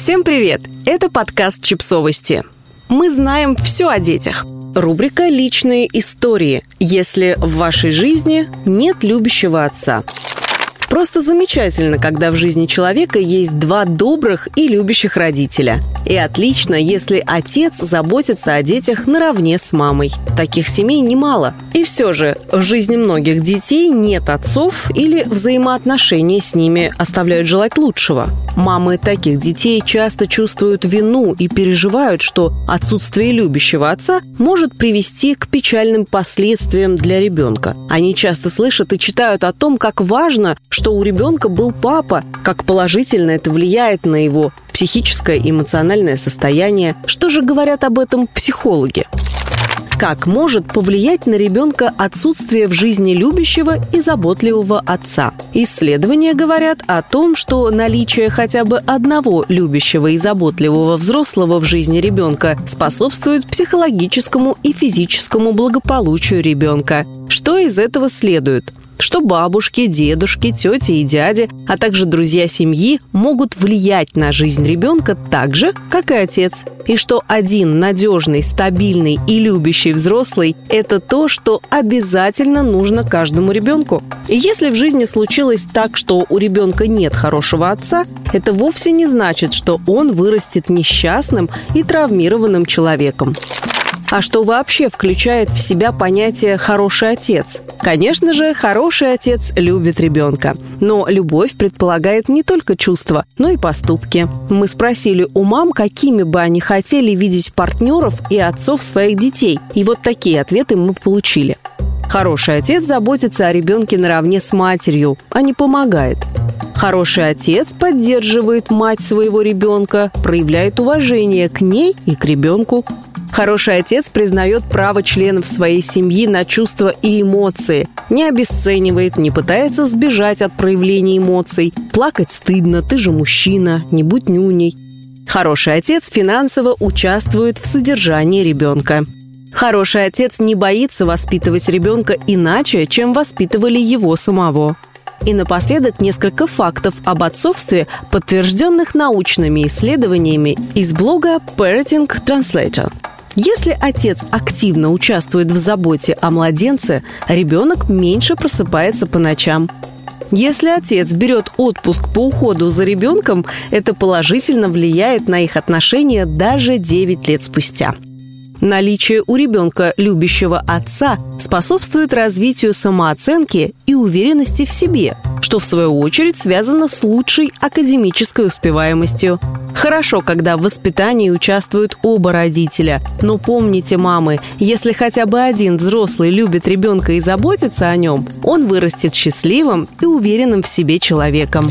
Всем привет! Это подкаст «Чипсовости». Мы знаем все о детях. Рубрика «Личные истории», если в вашей жизни нет любящего отца – Просто замечательно, когда в жизни человека есть два добрых и любящих родителя. И отлично, если отец заботится о детях наравне с мамой. Таких семей немало. И все же, в жизни многих детей нет отцов или взаимоотношения с ними оставляют желать лучшего. Мамы таких детей часто чувствуют вину и переживают, что отсутствие любящего отца может привести к печальным последствиям для ребенка. Они часто слышат и читают о том, как важно, что у ребенка был папа, как положительно это влияет на его психическое и эмоциональное состояние. Что же говорят об этом психологи? Как может повлиять на ребенка отсутствие в жизни любящего и заботливого отца? Исследования говорят о том, что наличие хотя бы одного любящего и заботливого взрослого в жизни ребенка способствует психологическому и физическому благополучию ребенка. Что из этого следует? Что бабушки, дедушки, тети и дяди, а также друзья семьи могут влиять на жизнь ребенка так же, как и отец. И что один надежный, стабильный и любящий взрослый – это то, что обязательно нужно каждому ребенку. И если в жизни случилось так, что у ребенка нет хорошего отца, это вовсе не значит, что он вырастет несчастным и травмированным человеком. А что вообще включает в себя понятие «хороший отец»? Конечно же, хороший отец любит ребенка. Но любовь предполагает не только чувства, но и поступки. Мы спросили у мам, какими бы они хотели видеть партнеров и отцов своих детей. И вот такие ответы мы получили. Хороший отец заботится о ребенке наравне с матерью, а не помогает. Хороший отец поддерживает мать своего ребенка, проявляет уважение к ней и к ребенку. Хороший отец признает право членов своей семьи на чувства и эмоции, не обесценивает, не пытается сбежать от проявления эмоций. Плакать стыдно, ты же мужчина, не будь нюней. Хороший отец финансово участвует в содержании ребенка. Хороший отец не боится воспитывать ребенка иначе, чем воспитывали его самого. И напоследок несколько фактов об отцовстве, подтвержденных научными исследованиями из блога Parenting Translator. Если отец активно участвует в заботе о младенце, ребенок меньше просыпается по ночам. Если отец берет отпуск по уходу за ребенком, это положительно влияет на их отношения даже 9 лет спустя. Наличие у ребенка любящего отца способствует развитию самооценки и уверенности в себе, что в свою очередь связано с лучшей академической успеваемостью. Хорошо, когда в воспитании участвуют оба родителя. Но помните, мамы, если хотя бы один взрослый любит ребенка и заботится о нем, он вырастет счастливым и уверенным в себе человеком.